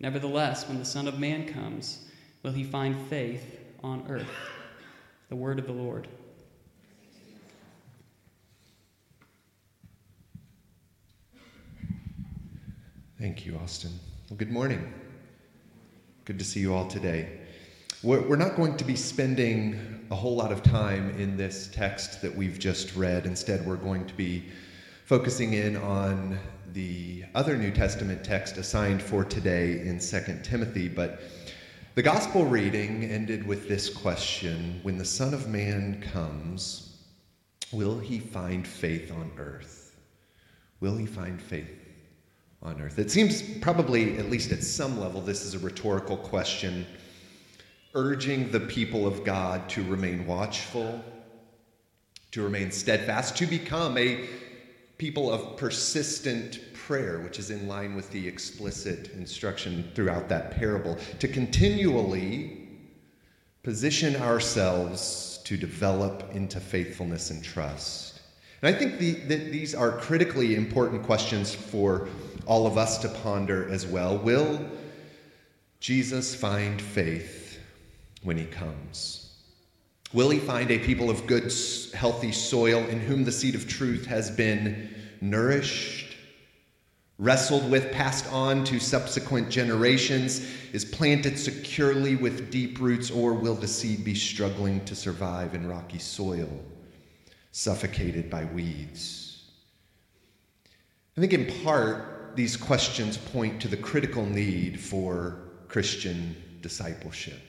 Nevertheless, when the Son of Man comes, will he find faith on earth? The word of the Lord. Thank you, Austin. Well, good morning. Good to see you all today. We're not going to be spending a whole lot of time in this text that we've just read. Instead, we're going to be focusing in on the other New Testament text assigned for today in 2 Timothy. But the gospel reading ended with this question When the Son of Man comes, will he find faith on earth? Will he find faith on earth? It seems probably, at least at some level, this is a rhetorical question urging the people of God to remain watchful, to remain steadfast, to become a people of persistent prayer, which is in line with the explicit instruction throughout that parable, to continually position ourselves to develop into faithfulness and trust. And I think the, that these are critically important questions for all of us to ponder as well. Will Jesus find faith when he comes? Will he find a people of good, healthy soil in whom the seed of truth has been nourished, wrestled with, passed on to subsequent generations, is planted securely with deep roots, or will the seed be struggling to survive in rocky soil, suffocated by weeds? I think in part, these questions point to the critical need for Christian discipleship.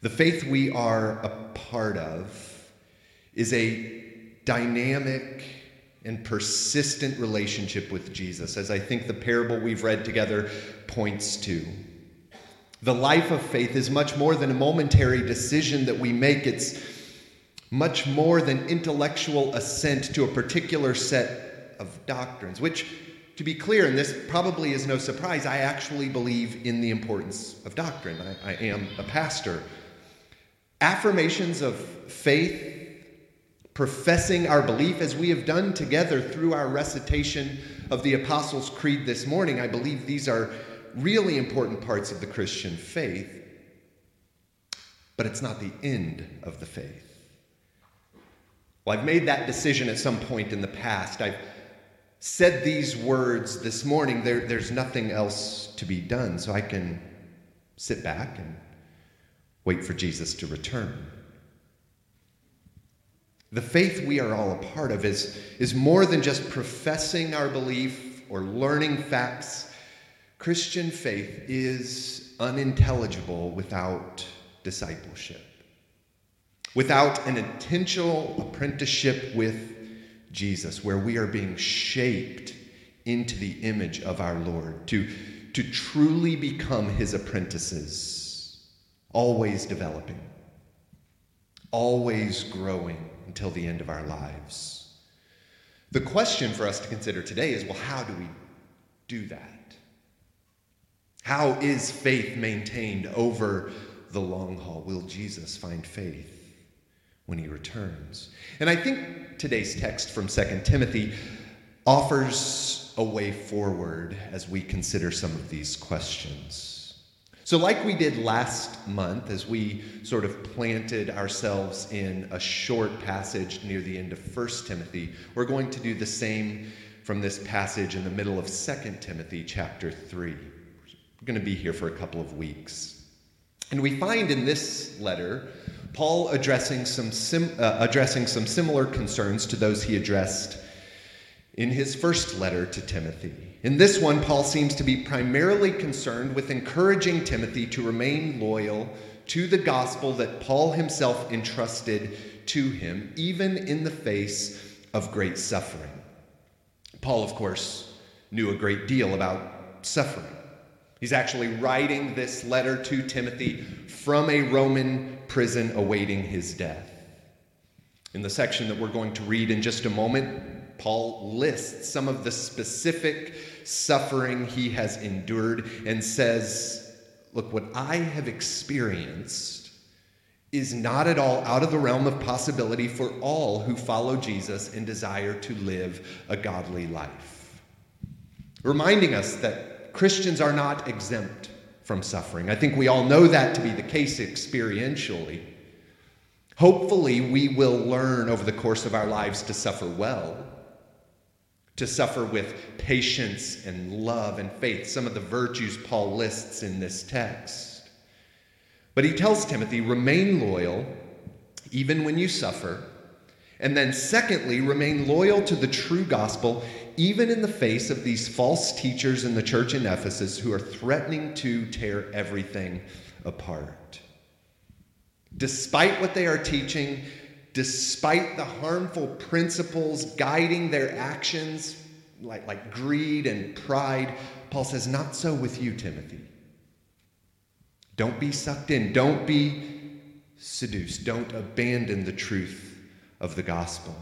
The faith we are a part of is a dynamic and persistent relationship with Jesus, as I think the parable we've read together points to. The life of faith is much more than a momentary decision that we make. It's much more than intellectual assent to a particular set of doctrines, which, to be clear, and this probably is no surprise, I actually believe in the importance of doctrine. I, I am a pastor affirmations of faith, professing our belief as we have done together through our recitation of the Apostles' Creed this morning. I believe these are really important parts of the Christian faith, but it's not the end of the faith. Well, I've made that decision at some point in the past. I've said these words this morning. There, there's nothing else to be done, so I can sit back and wait for Jesus to return. The faith we are all a part of is, is more than just professing our belief or learning facts. Christian faith is unintelligible without discipleship, without an intentional apprenticeship with Jesus, where we are being shaped into the image of our Lord, to, to truly become his apprentices always developing, always growing until the end of our lives. The question for us to consider today is well, how do we do that? How is faith maintained over the long haul? Will Jesus find faith when he returns? And I think today's text from 2 Timothy offers a way forward as we consider some of these questions. So, like we did last month, as we sort of planted ourselves in a short passage near the end of 1 Timothy, we're going to do the same from this passage in the middle of 2 Timothy chapter 3. We're going to be here for a couple of weeks. And we find in this letter Paul addressing some, sim, uh, addressing some similar concerns to those he addressed in his first letter to Timothy. In this one, Paul seems to be primarily concerned with encouraging Timothy to remain loyal to the gospel that Paul himself entrusted to him, even in the face of great suffering. Paul, of course, knew a great deal about suffering. He's actually writing this letter to Timothy from a Roman prison awaiting his death. In the section that we're going to read in just a moment, Paul lists some of the specific suffering he has endured and says, Look, what I have experienced is not at all out of the realm of possibility for all who follow Jesus and desire to live a godly life. Reminding us that Christians are not exempt from suffering. I think we all know that to be the case experientially. Hopefully, we will learn over the course of our lives to suffer well, to suffer with patience and love and faith, some of the virtues Paul lists in this text. But he tells Timothy, remain loyal even when you suffer. And then, secondly, remain loyal to the true gospel, even in the face of these false teachers in the church in Ephesus who are threatening to tear everything apart. Despite what they are teaching, despite the harmful principles guiding their actions, like, like greed and pride, Paul says, Not so with you, Timothy. Don't be sucked in. Don't be seduced. Don't abandon the truth of the gospel.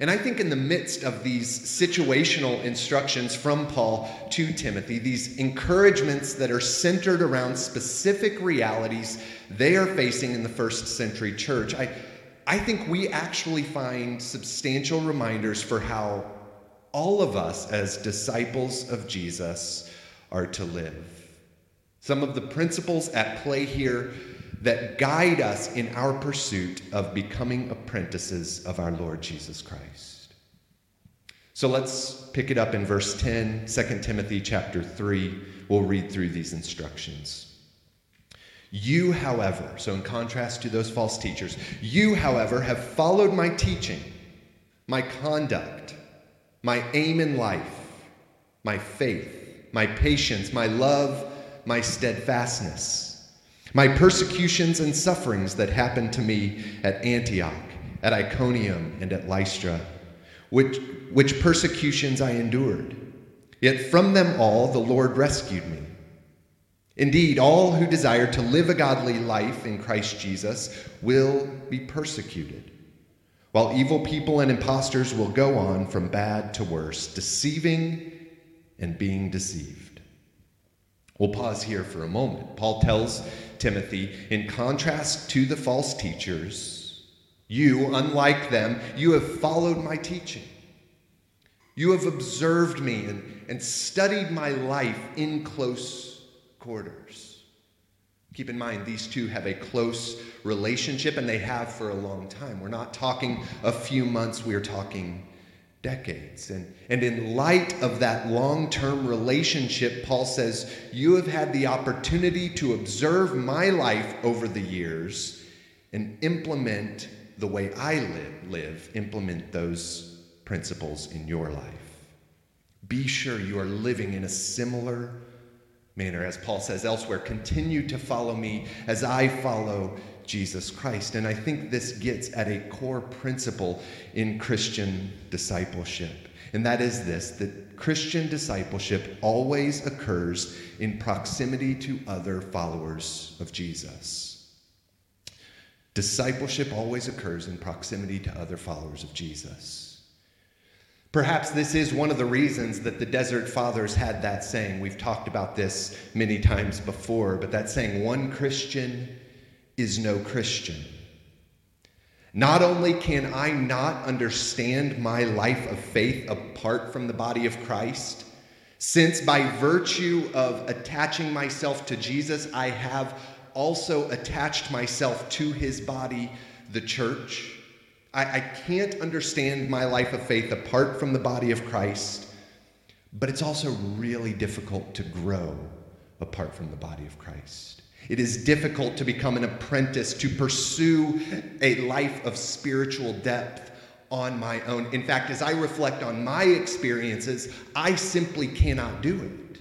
And I think in the midst of these situational instructions from Paul to Timothy, these encouragements that are centered around specific realities they are facing in the first century church, I, I think we actually find substantial reminders for how all of us as disciples of Jesus are to live. Some of the principles at play here that guide us in our pursuit of becoming apprentices of our Lord Jesus Christ. So let's pick it up in verse 10, 2 Timothy chapter 3. We'll read through these instructions. You, however, so in contrast to those false teachers, you, however, have followed my teaching, my conduct, my aim in life, my faith, my patience, my love, my steadfastness my persecutions and sufferings that happened to me at Antioch, at Iconium, and at Lystra, which, which persecutions I endured. Yet from them all the Lord rescued me. Indeed, all who desire to live a godly life in Christ Jesus will be persecuted, while evil people and impostors will go on from bad to worse, deceiving and being deceived. We'll pause here for a moment. Paul tells Timothy, in contrast to the false teachers, you, unlike them, you have followed my teaching. You have observed me and, and studied my life in close quarters. Keep in mind, these two have a close relationship and they have for a long time. We're not talking a few months, we're talking decades. And, and in light of that long term relationship, Paul says, You have had the opportunity to observe my life over the years and implement the way I live, live implement those principles in your life. Be sure you are living in a similar manner. As Paul says elsewhere, continue to follow me as I follow Jesus Christ. And I think this gets at a core principle in Christian discipleship. And that is this that Christian discipleship always occurs in proximity to other followers of Jesus. Discipleship always occurs in proximity to other followers of Jesus. Perhaps this is one of the reasons that the Desert Fathers had that saying. We've talked about this many times before, but that saying, one Christian is no Christian. Not only can I not understand my life of faith apart from the body of Christ, since by virtue of attaching myself to Jesus, I have also attached myself to his body, the church. I, I, can't understand my life of faith apart from the body of Christ, but it's also really difficult to grow apart from the body of Christ. It is difficult to become an apprentice, to pursue a life of spiritual depth on my own. In fact, as I reflect on my experiences, I simply cannot do it.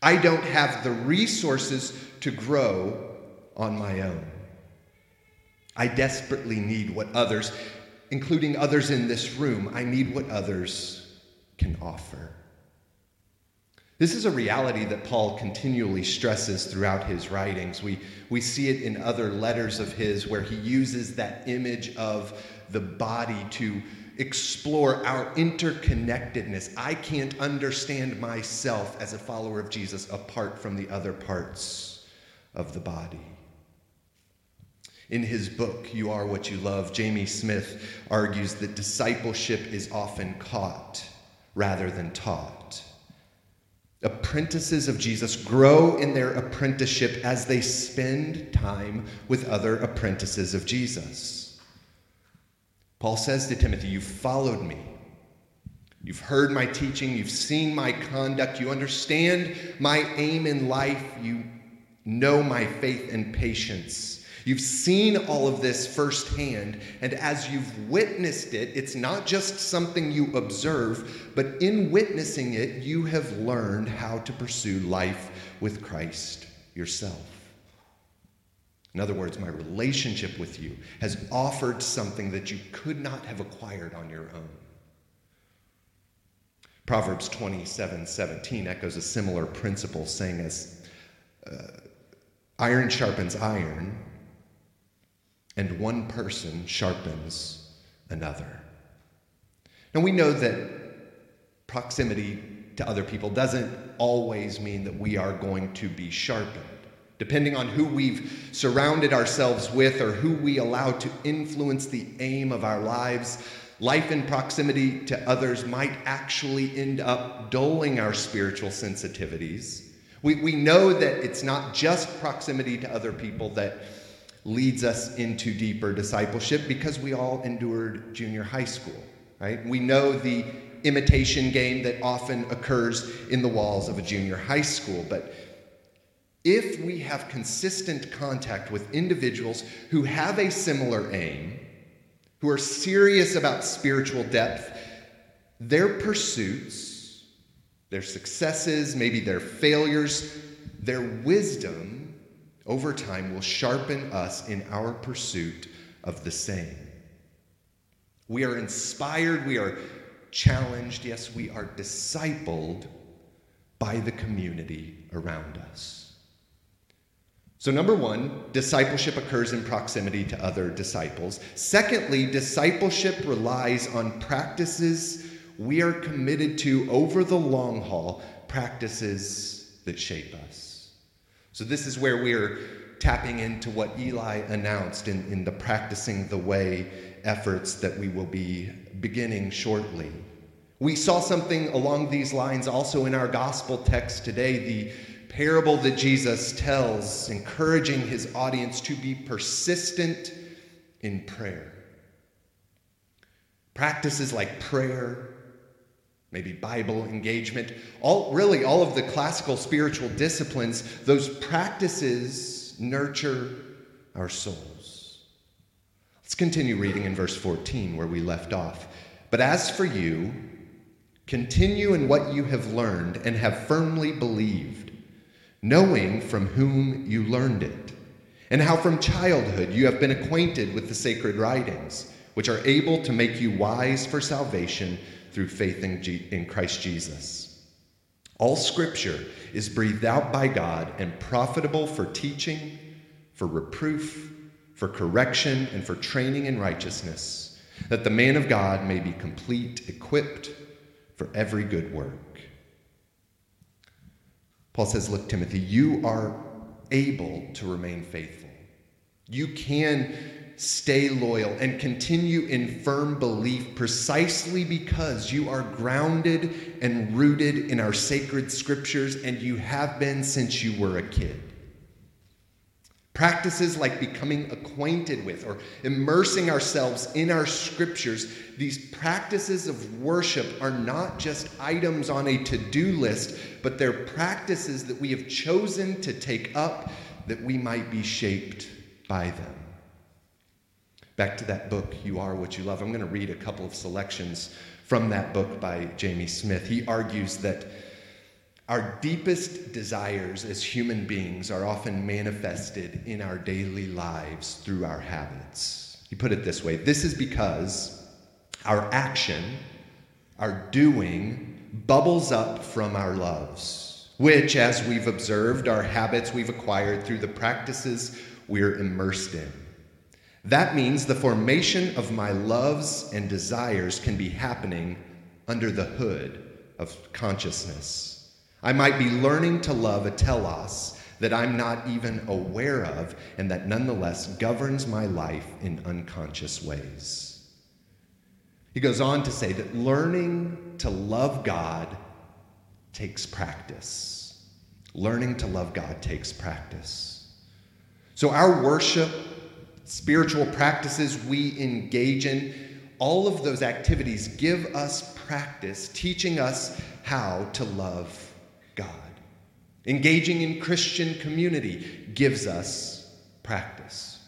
I don't have the resources to grow on my own. I desperately need what others, including others in this room, I need what others can offer. This is a reality that Paul continually stresses throughout his writings. We, we see it in other letters of his where he uses that image of the body to explore our interconnectedness. I can't understand myself as a follower of Jesus apart from the other parts of the body. In his book, You Are What You Love, Jamie Smith argues that discipleship is often caught rather than taught. Apprentices of Jesus grow in their apprenticeship as they spend time with other apprentices of Jesus. Paul says to Timothy, You've followed me. You've heard my teaching. You've seen my conduct. You understand my aim in life. You know my faith and patience. You've seen all of this firsthand, and as you've witnessed it, it's not just something you observe, but in witnessing it, you have learned how to pursue life with Christ yourself. In other words, my relationship with you has offered something that you could not have acquired on your own. Proverbs 27 17 echoes a similar principle, saying, as uh, iron sharpens iron, and one person sharpens another. Now, we know that proximity to other people doesn't always mean that we are going to be sharpened. Depending on who we've surrounded ourselves with or who we allow to influence the aim of our lives, life in proximity to others might actually end up dulling our spiritual sensitivities. We, we know that it's not just proximity to other people that leads us into deeper discipleship because we all endured junior high school, right? We know the imitation game that often occurs in the walls of a junior high school, but if we have consistent contact with individuals who have a similar aim, who are serious about spiritual depth, their pursuits, their successes, maybe their failures, their wisdom over time will sharpen us in our pursuit of the same. We are inspired, we are challenged, yes, we are discipled by the community around us. So, number one, discipleship occurs in proximity to other disciples. Secondly, discipleship relies on practices we are committed to over the long haul, practices that shape us. So, this is where we're tapping into what Eli announced in, in the practicing the way efforts that we will be beginning shortly. We saw something along these lines also in our gospel text today, the parable that Jesus tells, encouraging his audience to be persistent in prayer. Practices like prayer, maybe Bible engagement, all really all of the classical spiritual disciplines, those practices nurture our souls. Let's continue reading in verse 14 where we left off. But as for you, continue in what you have learned and have firmly believed, knowing from whom you learned it, and how from childhood you have been acquainted with the sacred writings, which are able to make you wise for salvation through faith in, G- in Christ Jesus. All scripture is breathed out by God and profitable for teaching, for reproof, for correction, and for training in righteousness, that the man of God may be complete, equipped for every good work. Paul says, Look, Timothy, you are able to remain faithful. You can stay loyal, and continue in firm belief precisely because you are grounded and rooted in our sacred scriptures, and you have been since you were a kid. Practices like becoming acquainted with or immersing ourselves in our scriptures, these practices of worship are not just items on a to do list, but they're practices that we have chosen to take up that we might be shaped by them. Back to that book, You Are What You Love. I'm going to read a couple of selections from that book by Jamie Smith. He argues that our deepest desires as human beings are often manifested in our daily lives through our habits. He put it this way this is because our action, our doing, bubbles up from our loves, which, as we've observed, are habits we've acquired through the practices we're immersed in. That means the formation of my loves and desires can be happening under the hood of consciousness. I might be learning to love a telos that I'm not even aware of and that nonetheless governs my life in unconscious ways. He goes on to say that learning to love God takes practice. Learning to love God takes practice. So, our worship, spiritual practices we engage in, all of those activities give us practice, teaching us how to love God. Engaging in Christian community gives us practice.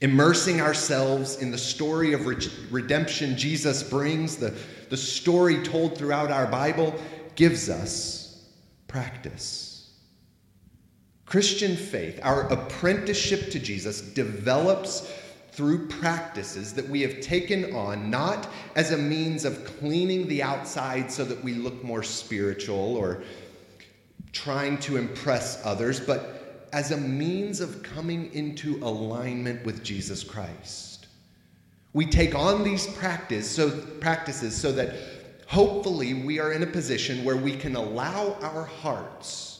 Immersing ourselves in the story of redemption Jesus brings, the, the story told throughout our Bible, gives us practice. Christian faith, our apprenticeship to Jesus, develops through practices that we have taken on, not as a means of cleaning the outside so that we look more spiritual or trying to impress others, but as a means of coming into alignment with Jesus Christ. We take on these practice, so, practices so that hopefully we are in a position where we can allow our hearts,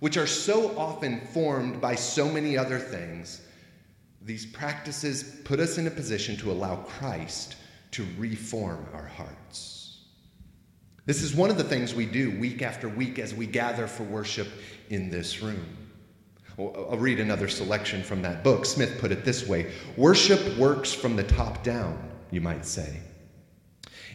which are so often formed by so many other things, these practices put us in a position to allow Christ to reform our hearts. This is one of the things we do week after week as we gather for worship in this room. I'll read another selection from that book. Smith put it this way Worship works from the top down, you might say.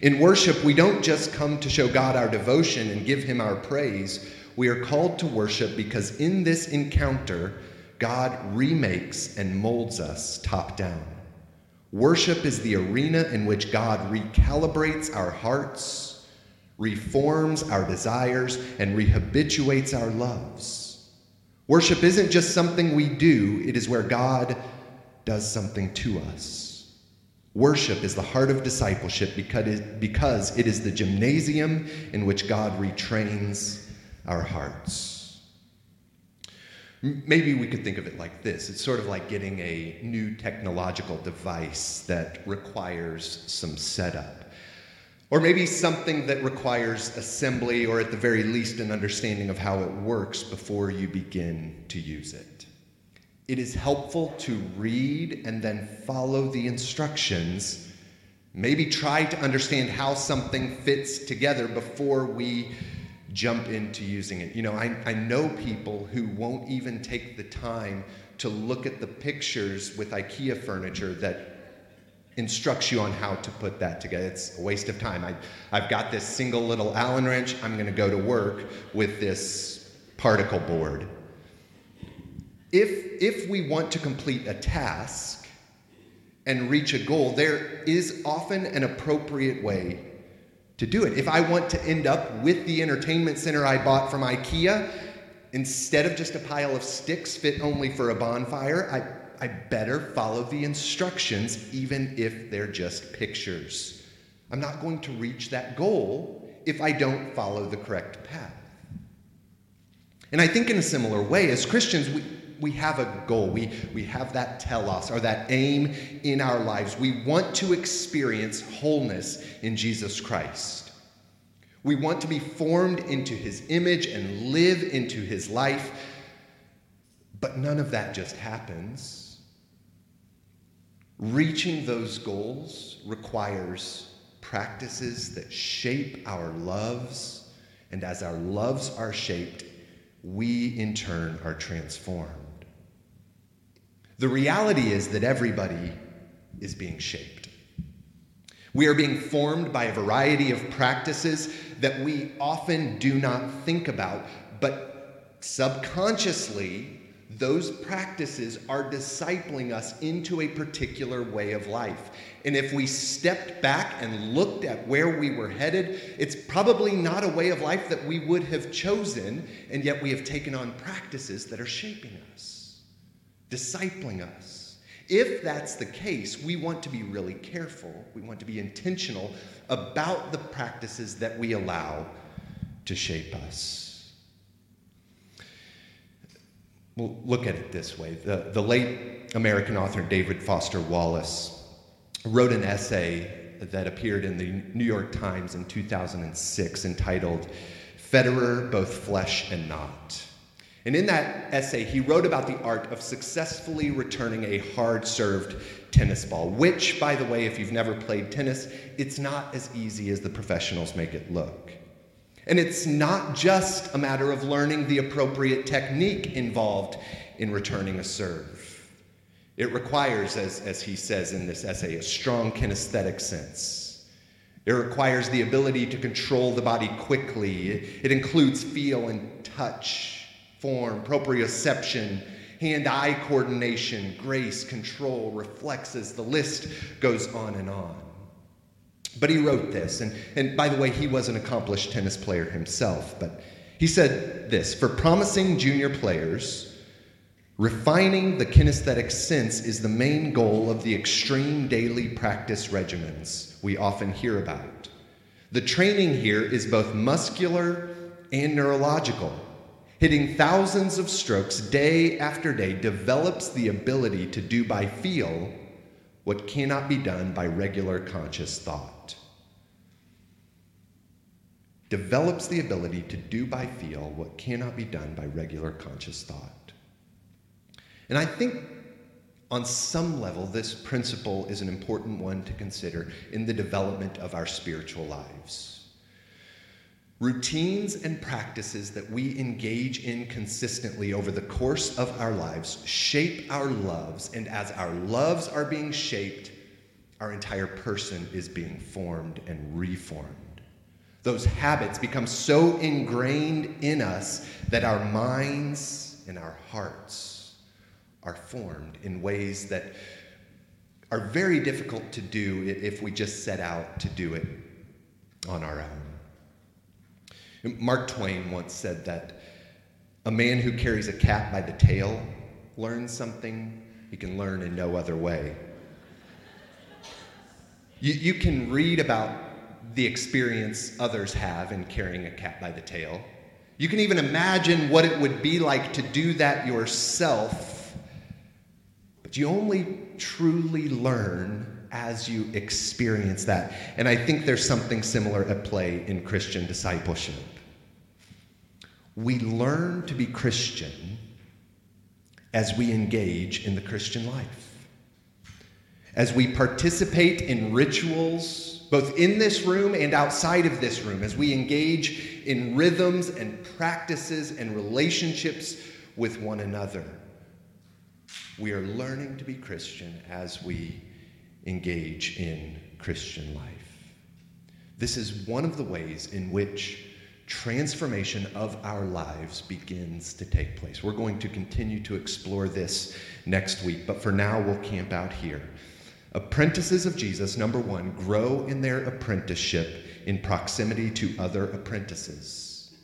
In worship, we don't just come to show God our devotion and give him our praise. We are called to worship because in this encounter, God remakes and molds us top down. Worship is the arena in which God recalibrates our hearts, reforms our desires, and rehabituates our loves. Worship isn't just something we do, it is where God does something to us. Worship is the heart of discipleship because it is the gymnasium in which God retrains our hearts. Maybe we could think of it like this it's sort of like getting a new technological device that requires some setup. Or maybe something that requires assembly or, at the very least, an understanding of how it works before you begin to use it. It is helpful to read and then follow the instructions. Maybe try to understand how something fits together before we jump into using it. You know, I, I know people who won't even take the time to look at the pictures with IKEA furniture that instructs you on how to put that together. It's a waste of time. I, I've got this single little Allen wrench. I'm going to go to work with this particle board. If, if we want to complete a task and reach a goal, there is often an appropriate way to do it. If I want to end up with the entertainment center I bought from IKEA, instead of just a pile of sticks fit only for a bonfire, I, I better follow the instructions, even if they're just pictures. I'm not going to reach that goal if I don't follow the correct path. And I think in a similar way, as Christians, we, we have a goal. We, we have that telos or that aim in our lives. We want to experience wholeness in Jesus Christ. We want to be formed into his image and live into his life. But none of that just happens. Reaching those goals requires practices that shape our loves, and as our loves are shaped, we in turn are transformed. The reality is that everybody is being shaped. We are being formed by a variety of practices that we often do not think about, but subconsciously, those practices are discipling us into a particular way of life. And if we stepped back and looked at where we were headed, it's probably not a way of life that we would have chosen, and yet we have taken on practices that are shaping us discipling us. If that's the case, we want to be really careful. We want to be intentional about the practices that we allow to shape us. Well, look at it this way the, the late American author David Foster Wallace wrote an essay that appeared in the New York Times in 2006 entitled Federer, Both Flesh and Not. And in that essay, he wrote about the art of successfully returning a hard served tennis ball, which, by the way, if you've never played tennis, it's not as easy as the professionals make it look. And it's not just a matter of learning the appropriate technique involved in returning a serve. It requires, as, as he says in this essay, a strong kinesthetic sense. It requires the ability to control the body quickly. It, it includes feel and touch, form, proprioception, hand eye coordination, grace, control, reflexes. The list goes on and on. But he wrote this, and, and by the way, he was an accomplished tennis player himself, but he said this For promising junior players, refining the kinesthetic sense is the main goal of the extreme daily practice regimens we often hear about. The training here is both muscular and neurological. Hitting thousands of strokes day after day develops the ability to do by feel what cannot be done by regular conscious thought. Develops the ability to do by feel what cannot be done by regular conscious thought. And I think on some level, this principle is an important one to consider in the development of our spiritual lives. Routines and practices that we engage in consistently over the course of our lives shape our loves, and as our loves are being shaped, our entire person is being formed and reformed. Those habits become so ingrained in us that our minds and our hearts are formed in ways that are very difficult to do if we just set out to do it on our own. Mark Twain once said that a man who carries a cat by the tail learns something he can learn in no other way. You, you can read about the experience others have in carrying a cat by the tail. You can even imagine what it would be like to do that yourself, but you only truly learn as you experience that. And I think there's something similar at play in Christian discipleship. We learn to be Christian as we engage in the Christian life. As we participate in rituals, both in this room and outside of this room, as we engage in rhythms and practices and relationships with one another, we are learning to be Christian as we engage in Christian life. This is one of the ways in which transformation of our lives begins to take place. We're going to continue to explore this next week, but for now, we'll camp out here. Apprentices of Jesus, number one, grow in their apprenticeship in proximity to other apprentices.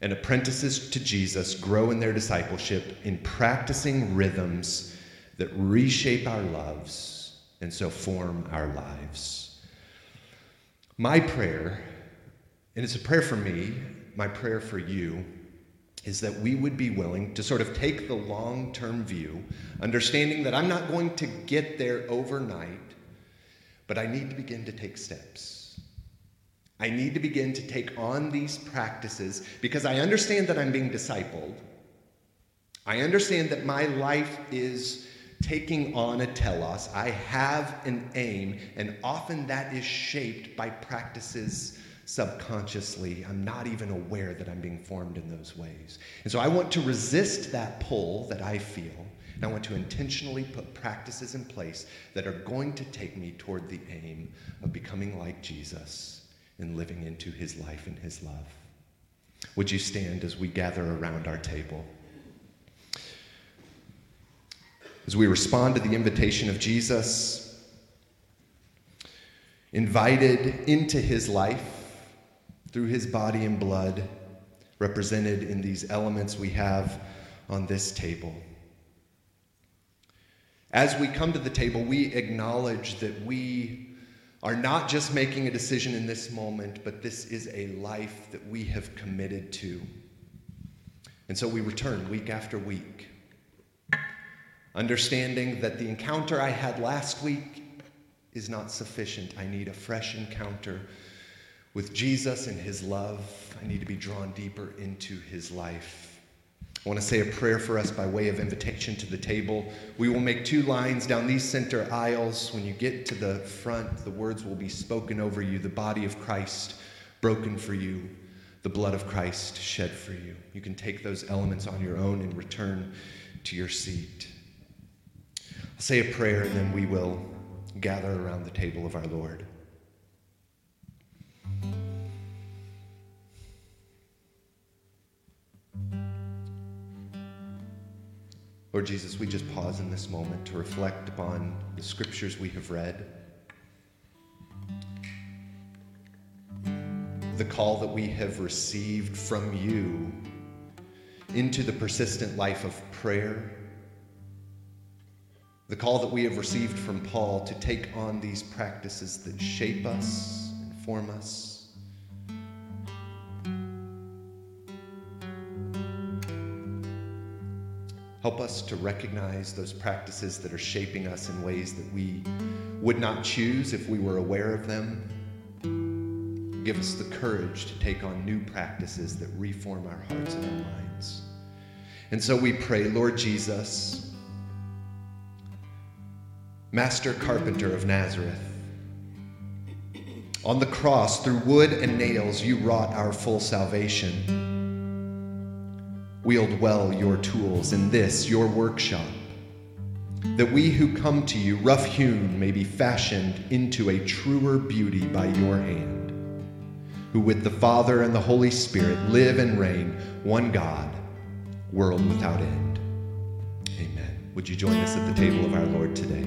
And apprentices to Jesus grow in their discipleship in practicing rhythms that reshape our loves and so form our lives. My prayer, and it's a prayer for me, my prayer for you, is that we would be willing to sort of take the long term view, understanding that I'm not going to get there overnight, but I need to begin to take steps. I need to begin to take on these practices because I understand that I'm being discipled. I understand that my life is taking on a telos. I have an aim, and often that is shaped by practices subconsciously. I'm not even aware that I'm being formed in those ways. And so I want to resist that pull that I feel, and I want to intentionally put practices in place that are going to take me toward the aim of becoming like Jesus and living into his life and his love. Would you stand as we gather around our table? As we respond to the invitation of Jesus, invited into his life through his body and blood, represented in these elements we have on this table. As we come to the table, we acknowledge that we are not just making a decision in this moment, but this is a life that we have committed to. And so we return week after week understanding that the encounter I had last week is not sufficient. I need a fresh encounter with Jesus and his love. I need to be drawn deeper into his life. I want to say a prayer for us by way of invitation to the table. We will make two lines down these center aisles. When you get to the front, the words will be spoken over you the body of Christ broken for you, the blood of Christ shed for you. You can take those elements on your own and return to your seat. Say a prayer and then we will gather around the table of our Lord. Lord Jesus, we just pause in this moment to reflect upon the scriptures we have read, the call that we have received from you into the persistent life of prayer, the call that we have received from Paul to take on these practices that shape us and form us. Help us to recognize those practices that are shaping us in ways that we would not choose if we were aware of them. Give us the courage to take on new practices that reform our hearts and our minds. And so we pray, Lord Jesus, Master Carpenter of Nazareth, on the cross, through wood and nails, you wrought our full salvation. Wield well your tools in this, your workshop, that we who come to you, rough hewn, may be fashioned into a truer beauty by your hand, who with the Father and the Holy Spirit live and reign, one God, world without end. Would you join us at the table of our Lord today?